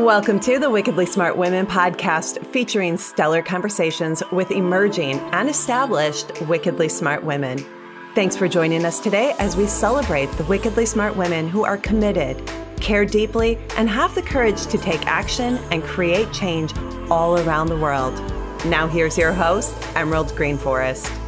Welcome to the Wickedly Smart Women podcast featuring stellar conversations with emerging and established wickedly smart women. Thanks for joining us today as we celebrate the wickedly smart women who are committed, care deeply, and have the courage to take action and create change all around the world. Now, here's your host, Emerald Greenforest.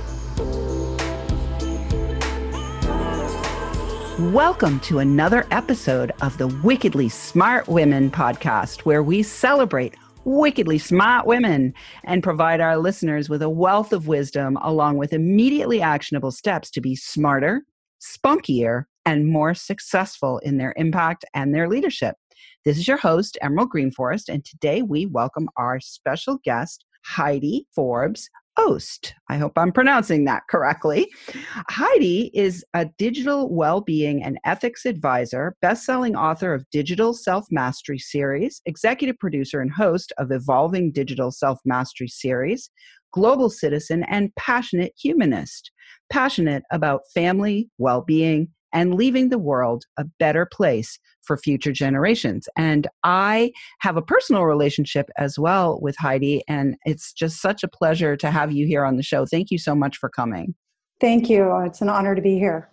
Welcome to another episode of the Wickedly Smart Women podcast, where we celebrate wickedly smart women and provide our listeners with a wealth of wisdom along with immediately actionable steps to be smarter, spunkier, and more successful in their impact and their leadership. This is your host, Emerald Greenforest, and today we welcome our special guest, Heidi Forbes Oste. I hope I'm pronouncing that correctly. Heidi is a digital well-being and ethics advisor, best-selling author of Digital Self-Mastery series, executive producer and host of Evolving Digital Self-Mastery series, global citizen and passionate humanist, passionate about family, well-being, and leaving the world a better place for future generations. And I have a personal relationship as well with Heidi, and it's just such a pleasure to have you here on the show. Thank you so much for coming. Thank you. It's an honor to be here.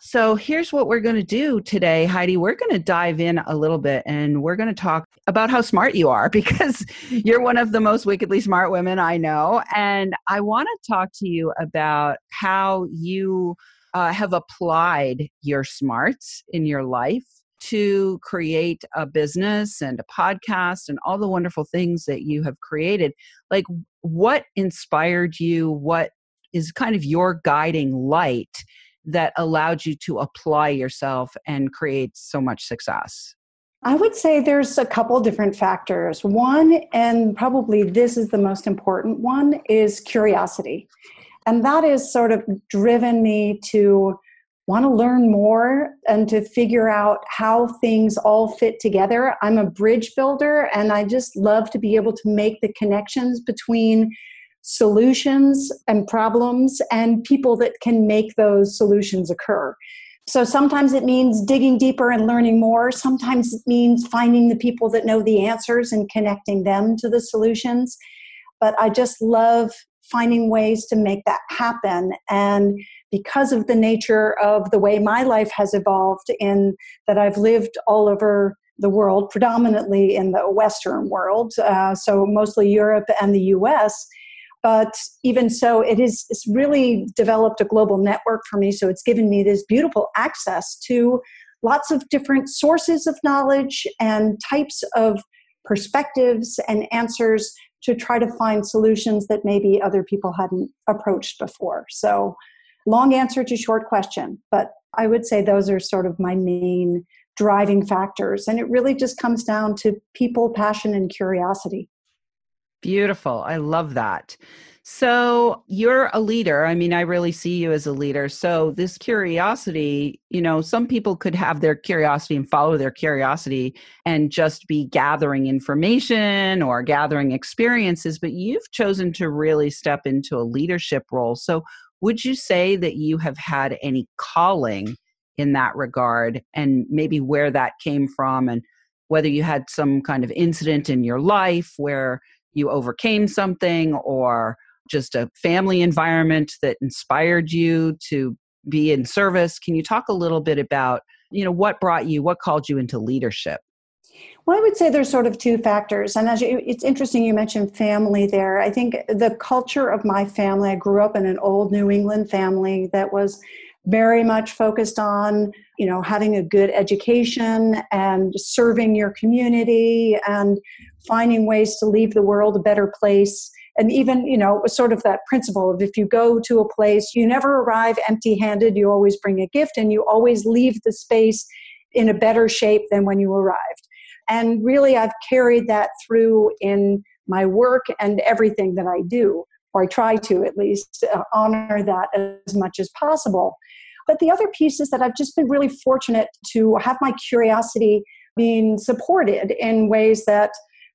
So, here's what we're going to do today, Heidi. We're going to dive in a little bit and we're going to talk about how smart you are because you're one of the most wickedly smart women I know. And I want to talk to you about how you uh, have applied your smarts in your life to create a business and a podcast and all the wonderful things that you have created. Like, what inspired you? What is kind of your guiding light that allowed you to apply yourself and create so much success? I would say there's a couple different factors. One, and probably this is the most important one, is curiosity. And that has sort of driven me to want to learn more and to figure out how things all fit together. I'm a bridge builder and I just love to be able to make the connections between solutions and problems and people that can make those solutions occur. So sometimes it means digging deeper and learning more. Sometimes it means finding the people that know the answers and connecting them to the solutions. But I just love finding ways to make that happen. And because of the nature of the way my life has evolved, in that I've lived all over the world, predominantly in the Western world, uh, so mostly Europe and the US. But even so, it is it's really developed a global network for me. So it's given me this beautiful access to lots of different sources of knowledge and types of perspectives and answers to try to find solutions that maybe other people hadn't approached before. So, long answer to short question, but I would say those are sort of my main driving factors. And it really just comes down to people, passion, and curiosity. Beautiful. I love that. So you're a leader. I mean, I really see you as a leader. So this curiosity, you know, some people could have their curiosity and follow their curiosity and just be gathering information or gathering experiences, but you've chosen to really step into a leadership role. So would you say that you have had any calling in that regard and maybe where that came from and whether you had some kind of incident in your life where you overcame something or just a family environment that inspired you to be in service can you talk a little bit about you know what brought you what called you into leadership well, I would say there's sort of two factors. And as you, it's interesting you mentioned family there. I think the culture of my family, I grew up in an old New England family that was very much focused on, you know, having a good education and serving your community and finding ways to leave the world a better place and even you know it was sort of that principle of if you go to a place you never arrive empty handed you always bring a gift and you always leave the space in a better shape than when you arrived. And really i've carried that through in my work and everything that i do or i try to at least uh, honor that as much as possible. But the other piece is that i've just been really fortunate to have my curiosity being supported in ways that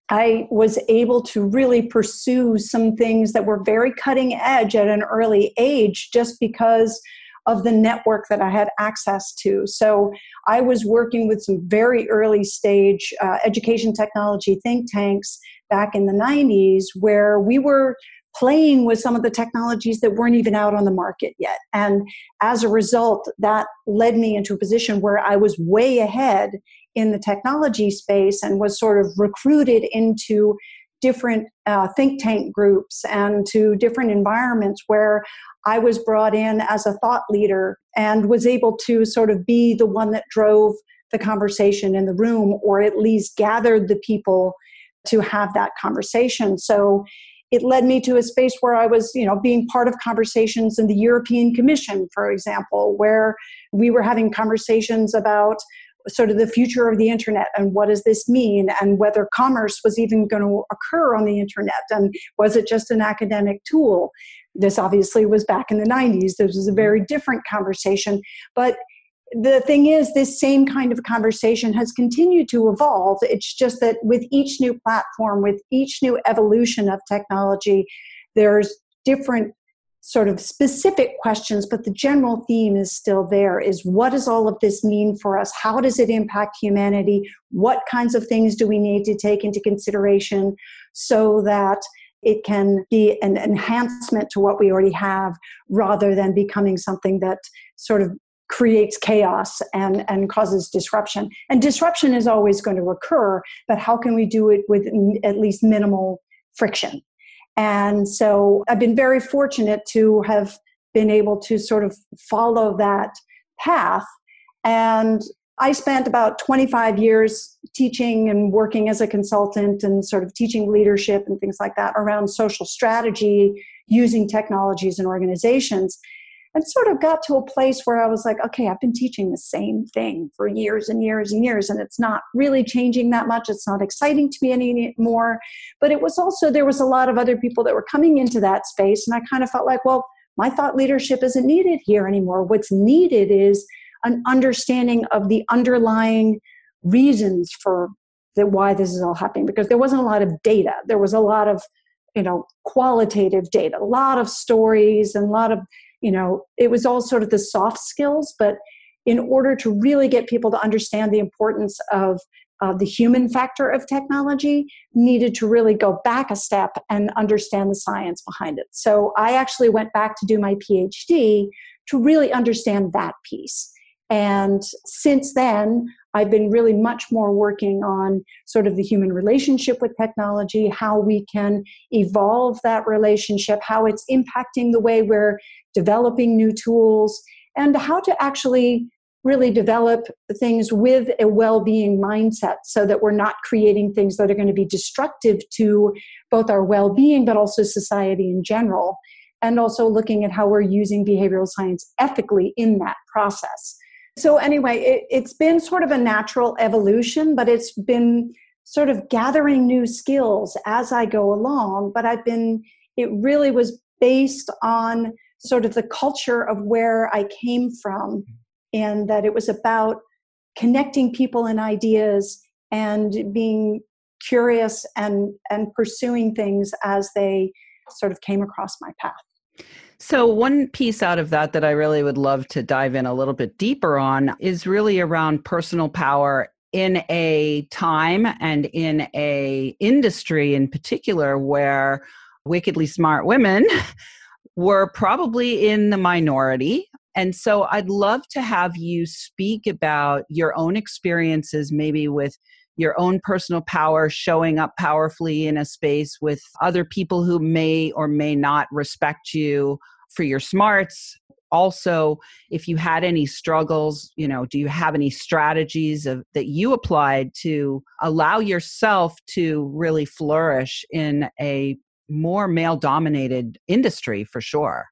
I was able to really pursue some things that were very cutting edge at an early age just because of the network that I had access to. So I was working with some very early stage uh, education technology think tanks back in the 90s where we were playing with some of the technologies that weren't even out on the market yet. And as a result, that led me into a position where I was way ahead in the technology space and was sort of recruited into different uh, think tank groups and to different environments where I was brought in as a thought leader and was able to sort of be the one that drove the conversation in the room or at least gathered the people to have that conversation. So it led me to a space where I was, you know, being part of conversations in the European Commission, for example, where we were having conversations about sort of the future of the internet and what does this mean and whether commerce was even going to occur on the internet and was it just an academic tool? This obviously was back in the 90s this was a very different conversation. But the thing is this same kind of conversation has continued to evolve. It's just that with each new platform with each new evolution of technology there's different sort of specific questions, but the general theme is still there is what does all of this mean for us? How does it impact humanity? What kinds of things do we need to take into consideration so that it can be an enhancement to what we already have rather than becoming something that sort of creates chaos and, and causes disruption. And disruption is always going to occur, but how can we do it with at least minimal friction? And so I've been very fortunate to have been able to sort of follow that path. And I spent about 25 years teaching and working as a consultant and sort of teaching leadership and things like that around social strategy using technologies and organizations and sort of got to a place where I was like, okay, I've been teaching the same thing for years and years and years, and it's not really changing that much. It's not exciting to me anymore. But it was also, there was a lot of other people that were coming into that space, and I kind of felt like, well, my thought leadership isn't needed here anymore. What's needed is an understanding of the underlying reasons for the, why this is all happening because there wasn't a lot of data. There was a lot of you know qualitative data a lot of stories and a lot of you know it was all sort of the soft skills but in order to really get people to understand the importance of uh, the human factor of technology needed to really go back a step and understand the science behind it. So i actually went back to do my phd to really understand that piece and since then I've been really much more working on sort of the human relationship with technology, how we can evolve that relationship, how it's impacting the way we're developing new tools, and how to actually really develop things with a well-being mindset so that we're not creating things that are going to be destructive to both our well-being but also society in general and also looking at how we're using behavioral science ethically in that process so, anyway, it, it's been sort of a natural evolution, but it's been sort of gathering new skills as I go along. But I've been, it really was based on sort of the culture of where I came from, and that it was about connecting people and ideas and being curious and and pursuing things as they sort of came across my path. So, one piece out of that that I really would love to dive in a little bit deeper on is really around personal power in a time and in a industry in particular where wickedly smart women were probably in the minority. And so I'd love to have you speak about your own experiences, maybe with your own personal power showing up powerfully in a space with other people who may or may not respect you for your smarts. Also if you had any struggles you know do you have any strategies of, that you applied to allow yourself to really flourish in a more male dominated industry for sure?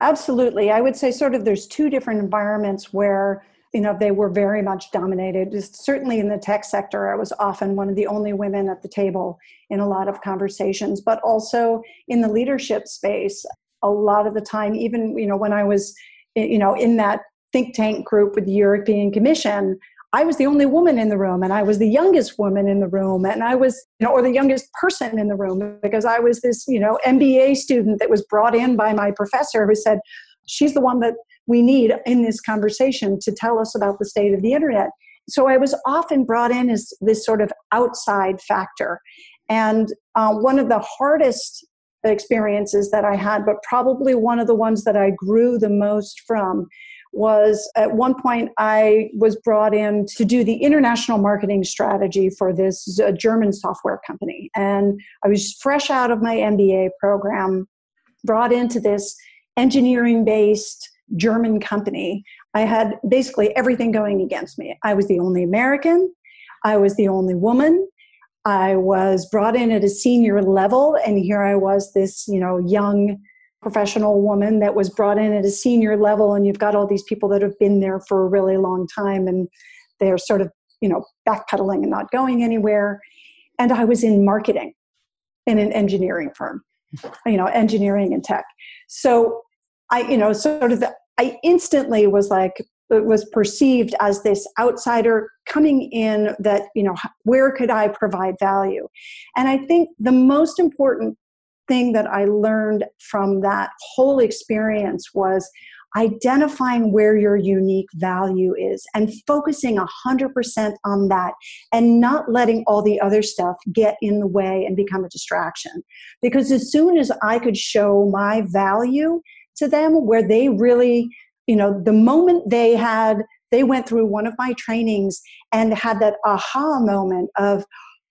Absolutely. I would say sort of there's two different environments where you know they were very much dominated. Just certainly in the tech sector i was often one of the only women at the table in a lot of conversations but also in the leadership space a lot of the time even you know when i was you know in that think tank group with the european commission i was the only woman in the room and i was the youngest woman in the room and i was you know or the youngest person in the room because i was this you know mba student that was brought in by my professor who said she's the one that we need in this conversation to tell us about the state of the internet. So I was often brought in as this sort of outside factor. And uh, one of the hardest experiences that I had, but probably one of the ones that I grew the most from, was at one point I was brought in to do the international marketing strategy for this uh, German software company. And I was fresh out of my MBA program, brought into this engineering based German company. I had basically everything going against me. I was the only American, I was the only woman. I was brought in at a senior level, and here I was, this you know young professional woman that was brought in at a senior level and you've got all these people that have been there for a really long time and they're sort of you know backpedaling and not going anywhere. And i was in marketing in an engineering firm you know engineering and tech. So i you know sort of the, i instantly was like it was perceived as this outsider coming in that you know where could i provide value and i think the most important thing that I learned from that whole experience was identifying where your unique value is and focusing 100% on that and not letting all the other stuff get in the way and become a distraction. Because as soon as I could show my value to them, where they really, you know, the moment they had, they went through one of my trainings and had that aha moment of,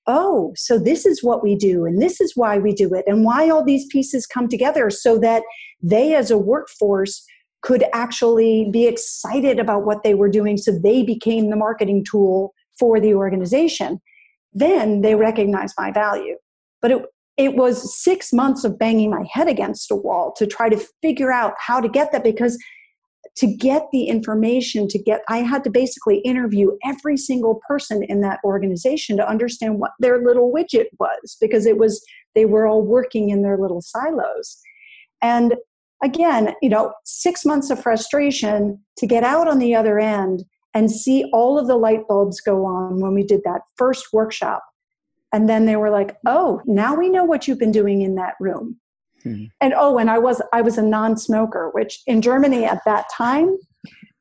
oh, so this is what we do, and this is why we do it, and why all these pieces come together so that they, as a workforce, could actually be excited about what they were doing, so they became the marketing tool for the organization. Then they recognized my value. But it, it was six months of banging my head against a wall to try to figure out how to get that because to get the information to get i had to basically interview every single person in that organization to understand what their little widget was because it was they were all working in their little silos. And again you know 6 months of frustration to get out on the other end and see all of the light bulbs go on when we did that first workshop. And then they were like oh now we know what you've been doing in that room Hmm. And oh, and I was I was a non-smoker, which in Germany at that time,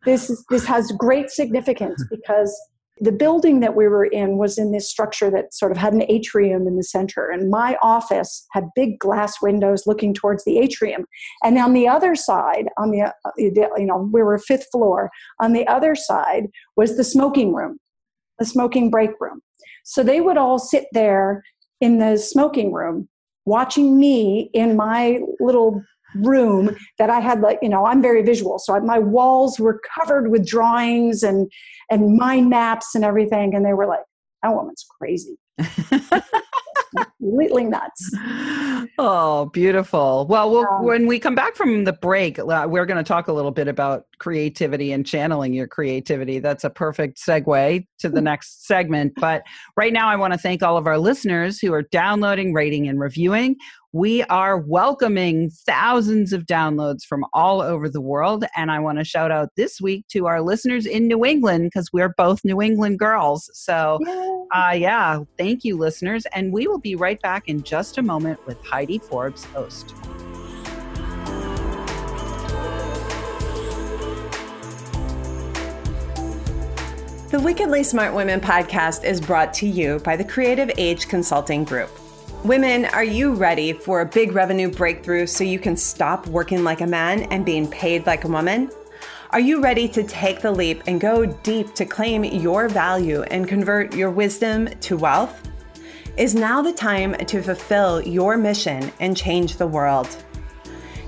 this is, this has great significance because the building that we were in was in this structure that sort of had an atrium in the center. And my office had big glass windows looking towards the atrium. And on the other side on the you know we were fifth floor on the other side was the smoking room the smoking break room. So they would all sit there in the smoking room watching me in my little room that I had like you know I'm very visual. So my walls were covered with drawings and and mind maps and everything. And they were like that woman's crazy completely nuts. Oh, beautiful. Well, we'll um, when we come back from the break, uh, we're going to talk a little bit about creativity and channeling your creativity. That's a perfect segue to the next segment. But right now, I want to thank all of our listeners who are downloading, rating, and reviewing. We are welcoming thousands of downloads from all over the world. And I want to shout out this week to our listeners in New England because we're both New England girls. So, uh, yeah, thank you, listeners. And we will be right back in just a moment with Heidi Forbes, host. The Wickedly Smart Women podcast is brought to you by the Creative Age Consulting Group. Women, are you ready for a big revenue breakthrough so you can stop working like a man and being paid like a woman? Are you ready to take the leap and go deep to claim your value and convert your wisdom to wealth? Is now the time to fulfill your mission and change the world?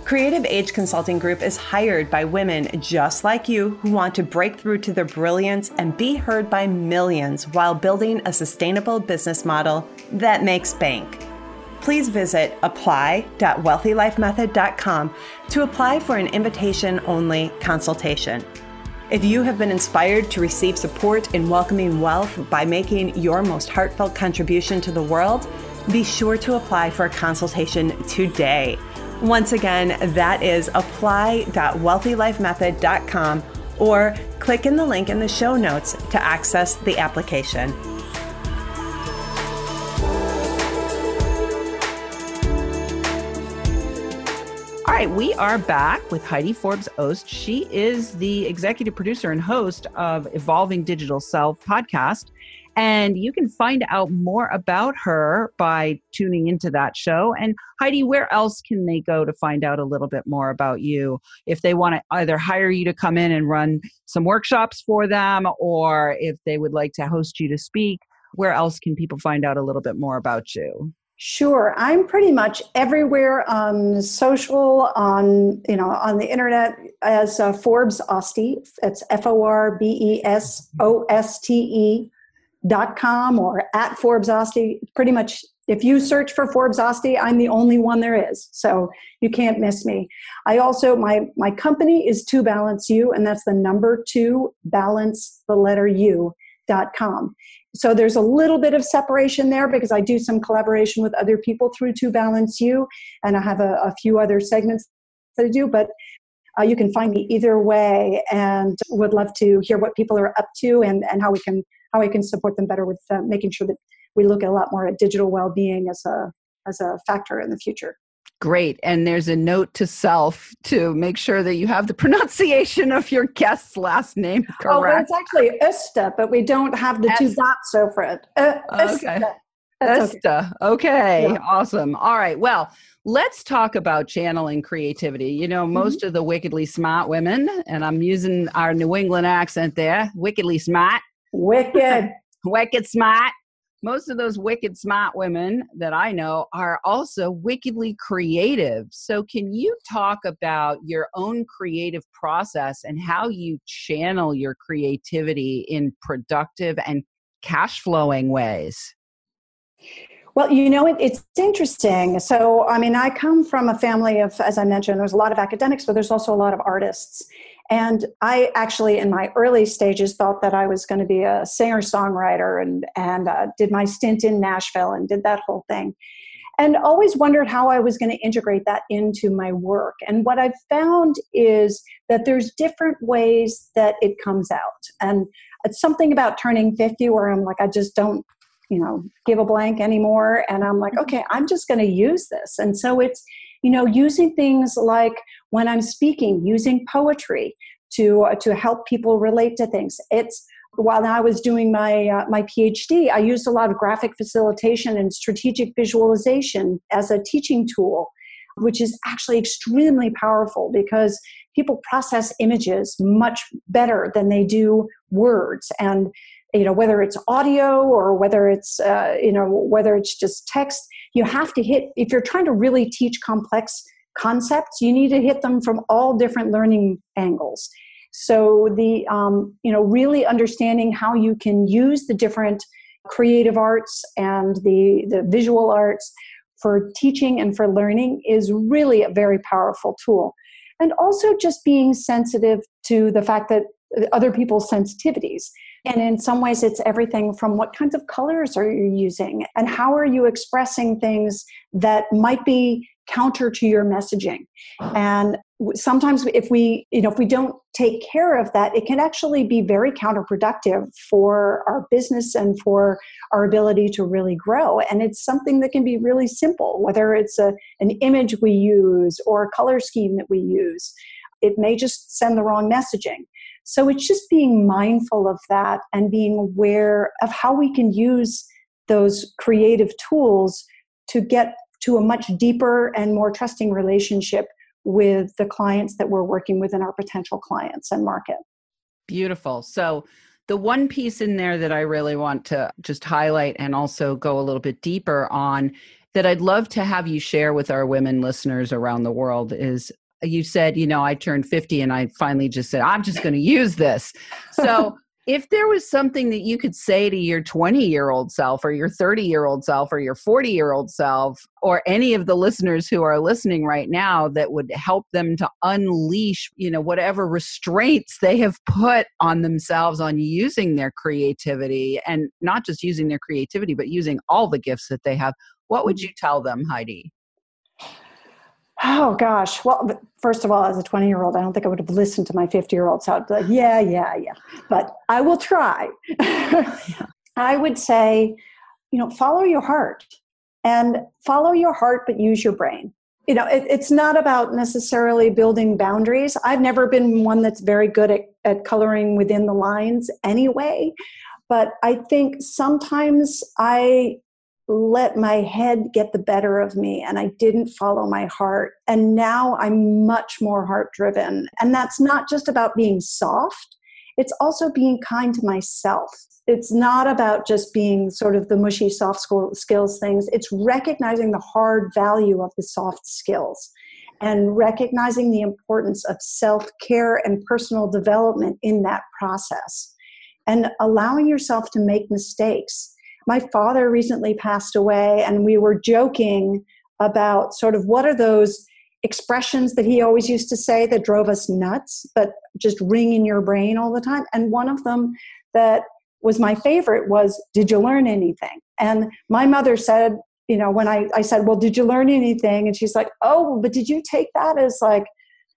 Creative Age Consulting Group is hired by women just like you who want to break through to their brilliance and be heard by millions while building a sustainable business model that makes bank please visit apply.wealthylifemethod.com to apply for an invitation only consultation. If you have been inspired to receive support in welcoming wealth by making your most heartfelt contribution to the world, be sure to apply for a consultation today. Once again, that is apply.wealthylifemethod.com or click in the link in the show notes to access the application. Right, we are back with Heidi Forbes Oste. She is the executive producer and host of Evolving Digital Self podcast. And you can find out more about her by tuning into that show. And Heidi, where else can they go to find out a little bit more about you if they want to either hire you to come in and run some workshops for them, or if they would like to host you to speak? Where else can people find out a little bit more about you? Sure, I'm pretty much everywhere on social, on you know, on the internet as uh, Forbes Oste. It's F O R B E S O S T E dot com or at Forbes Oste. Pretty much, if you search for Forbes Oste, I'm the only one there is. So you can't miss me. I also my my company is Two Balance You, and that's the number two balance the letter U dot com. So there's a little bit of separation there because I do some collaboration with other people through To Balance You, and I have a, a few other segments that I do. But uh, you can find me either way, and would love to hear what people are up to and and how we can how we can support them better with uh, making sure that we look a lot more at digital well-being as a as a factor in the future. Great. And there's a note to self to make sure that you have the pronunciation of your guest's last name correct. Oh, well, it's actually Östa, but we don't have the two dots over it. Uh, okay. Östa. Okay. okay. Yeah. Awesome. All right. Well, let's talk about channeling creativity. You know, mm-hmm. most mm-hmm. of the wickedly smart women, and I'm using our New England accent there, wickedly smart, Wicked. wicked smart. Most of those wicked smart women that I know are also wickedly creative. So, can you talk about your own creative process and how you channel your creativity in productive and cash flowing ways? Well, you know, it, it's interesting. So, I mean, I come from a family of, as I mentioned, there's a lot of academics, but there's also a lot of artists. And I actually, in my early stages, thought that I was going to be a singer songwriter and, and uh, did my stint in Nashville and did that whole thing. And always wondered how I was going to integrate that into my work. And what I've found is that there's different ways that it comes out. And it's something about turning 50 where I'm like, I just don't you know give a blank anymore and i'm like mm-hmm. okay i'm just going to use this and so it's you know using things like when i'm speaking using poetry to uh, to help people relate to things. It's while i was doing my uh, my phd i used a lot of graphic facilitation and strategic visualization as a teaching tool which is actually extremely powerful because people process images much better than they do words. And you know whether it's audio or whether it's uh, you know whether it's just text you have to hit if you're trying to really teach complex concepts you need to hit them from all different learning angles. So the um, you know really understanding how you can use the different creative arts and the the visual arts for teaching and for learning is really a very powerful tool. And also just being sensitive to the fact that other people's sensitivities and in some ways, it's everything from what kinds of colors are you using and how are you expressing things that might be counter to your messaging. And sometimes if we, you know, if we don't take care of that, it can actually be very counterproductive for our business and for our ability to really grow. And it's something that can be really simple, whether it's a, an image we use or a color scheme that we use. It may just send the wrong messaging. So it's just being mindful of that and being aware of how we can use those creative tools to get to a much deeper and more trusting relationship with the clients that we're working with and our potential clients and market. Beautiful. So the one piece in there that I really want to just highlight and also go a little bit deeper on that I'd love to have you share with our women listeners around the world is you said, you know, I turned 50 and I finally just said, I'm just going to use this. So, if there was something that you could say to your 20 year old self or your 30 year old self or your 40 year old self or any of the listeners who are listening right now that would help them to unleash you know whatever restraints they have put on themselves on using their creativity and not just using their creativity but using all the gifts that they have what would mm-hmm. you tell them heidi Oh gosh. Well, first of all, as a 20 year old, I don't think I would have listened to my 50 year old. So I'd be like, yeah, yeah, yeah. But I will try. I would say, you know, follow your heart and follow your heart, but use your brain. you know, it, it's not about necessarily building boundaries. I've never been one that's very good at, at coloring within the lines anyway. But I think sometimes I let my head get the better of me and I didn't follow my heart. And now I'm much more heart driven. And that's not just about being soft, it's also being kind to myself. It's not about just being sort of the mushy soft skills things, it's recognizing the hard value of the soft skills and recognizing the importance of self care and personal development in that process and allowing yourself to make mistakes my father recently passed away, and we were joking about sort of what are those expressions that he always used to say that drove us nuts, but just ring in your brain all the time. And one of them that was my favorite was, Did you learn anything? And my mother said, you know, when I, I said, Well, did you learn anything? And she's like, Oh, but did you take that as like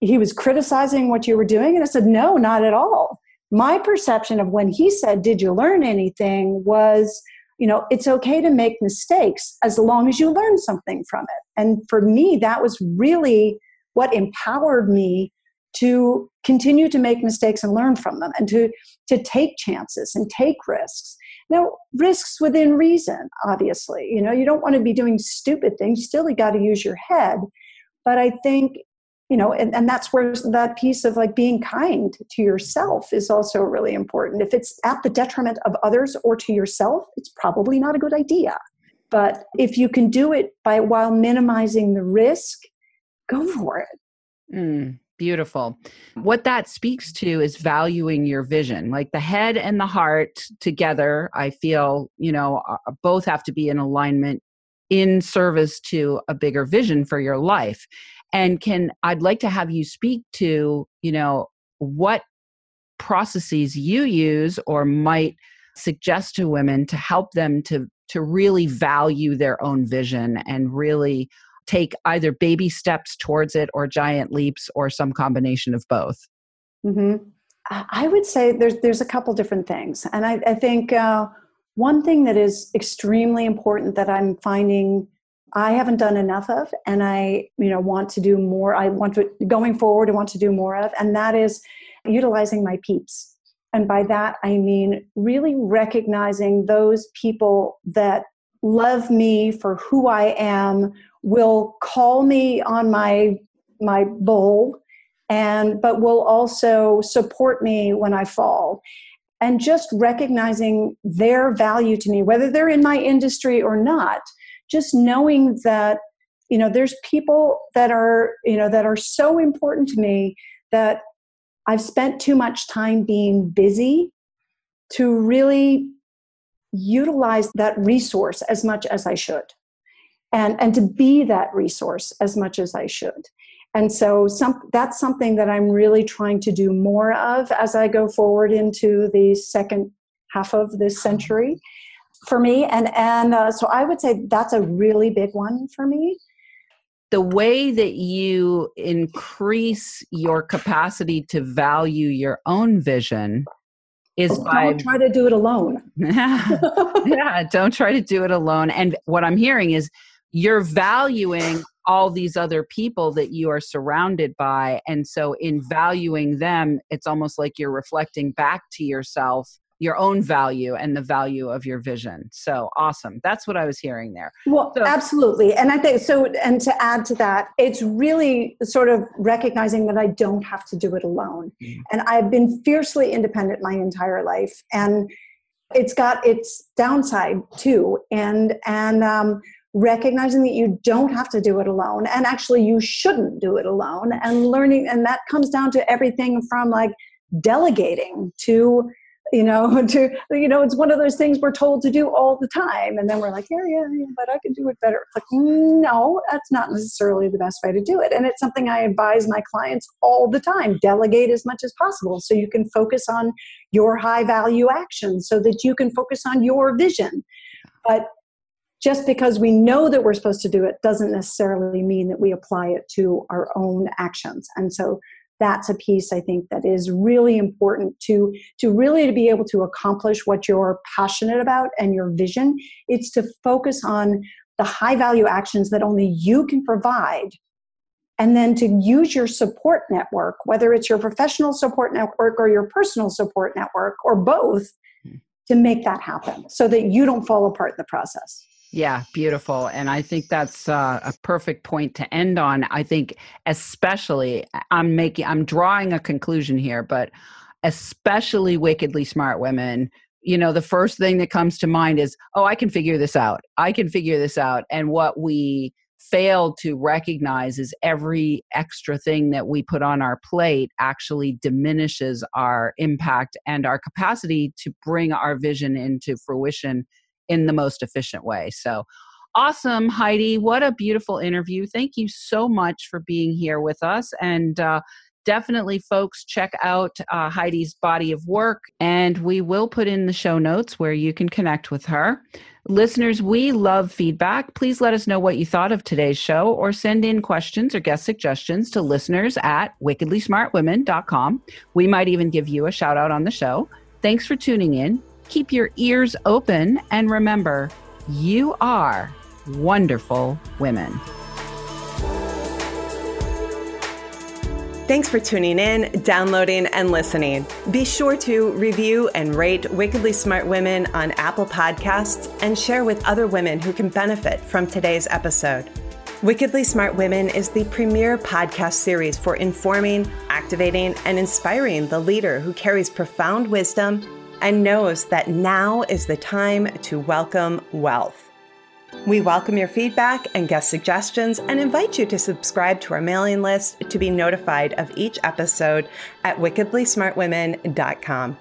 he was criticizing what you were doing? And I said, No, not at all. My perception of when he said, Did you learn anything? was you know it's okay to make mistakes as long as you learn something from it. And for me that was really what empowered me to continue to make mistakes and learn from them and to to take chances and take risks. Now risks within reason obviously. You know you don't want to be doing stupid things. Still you still got to use your head. But i think you know and, and that's where that piece of like being kind to yourself is also really important. If it's at the detriment of others or to yourself it's probably not a good idea. But if you can do it by while minimizing the risk go for it. Mm, beautiful. What that speaks to is valuing your vision. Like the head and the heart together i feel you know both have to be in alignment in service to a bigger vision for your life and can i'd like to have you speak to you know what processes you use or might suggest to women to help them to to really value their own vision and really take either baby steps towards it or giant leaps or some combination of both mm-hmm. i would say there's there's a couple different things and i, I think uh, one thing that is extremely important that i'm finding I haven't done enough of, and I, you know, want to do more. I want to going forward. I want to do more of, and that is utilizing my peeps. And by that, I mean really recognizing those people that love me for who I am, will call me on my my bull, and but will also support me when I fall. And just recognizing their value to me, whether they're in my industry or not, just knowing that you know there's people that are you know that are so important to me that i've spent too much time being busy to really utilize that resource as much as i should and and to be that resource as much as i should. And so some, that's something that i'm really trying to do more of as i go forward into the second half of this century for me. And and uh, so i would say that's a really big one for me. The way that you increase your capacity to value your own vision is don't by try to do it alone. Yeah don't try to do it alone. And what i'm hearing is you're valuing all these other people that you are surrounded by. And so in valuing them it's almost like you're reflecting back to yourself your own value and the value of your vision. So awesome. That's what I was hearing there. Well, so, absolutely. And I think so. And to add to that, it's really sort of recognizing that I don't have to do it alone. Mm-hmm. And I've been fiercely independent my entire life. And it's got its downside too. And, and, um, recognizing that you don't have to do it alone and actually you shouldn't do it alone and learning and that comes down to everything from like delegating to you know to you know it's one of those things we're told to do all the time. And then we're like yeah yeah, yeah but i can do it better. It's like no that's not necessarily the best way to do it. And it's something i advise my clients all the time delegate as much as possible so you can focus on your high value actions so that you can focus on your vision. But just because we know that we're supposed to do it doesn't necessarily mean that we apply it to our own actions. And so that's a piece I think that is really important to to really to be able to accomplish what you're passionate about and your vision. It's to focus on the high value actions that only you can provide and then to use your support network, whether it's your professional support network or your personal support network or both, hmm. to make that happen so that you don't fall apart in the process. Yeah, beautiful. And I think that's uh, a perfect point to end on. I think, especially, I'm making, I'm drawing a conclusion here, but especially wickedly smart women you know the first thing that comes to mind is oh i can figure this out i can figure this out and what we failed to recognize is every extra thing that we put on our plate actually diminishes our impact and our capacity to bring our vision into fruition in the most efficient way so awesome heidi what a beautiful interview thank you so much for being here with us and uh, definitely, folks, check out uh, Heidi's body of work, and we will put in the show notes where you can connect with her. Listeners, we love feedback. Please let us know what you thought of today's show or send in questions or guest suggestions to listeners at wickedlysmartwomen.com. We might even give you a shout out on the show. Thanks for tuning in. Keep your ears open and remember, you are wonderful women. Thanks for tuning in, downloading, and listening. Be sure to review and rate Wickedly Smart Women on Apple Podcasts and share with other women who can benefit from today's episode. Wickedly Smart Women is the premier podcast series for informing, activating, and inspiring the leader who carries profound wisdom and knows that now is the time to welcome wealth. We welcome your feedback and guest suggestions and invite you to subscribe to our mailing list to be notified of each episode at wickedlysmartwomen.com.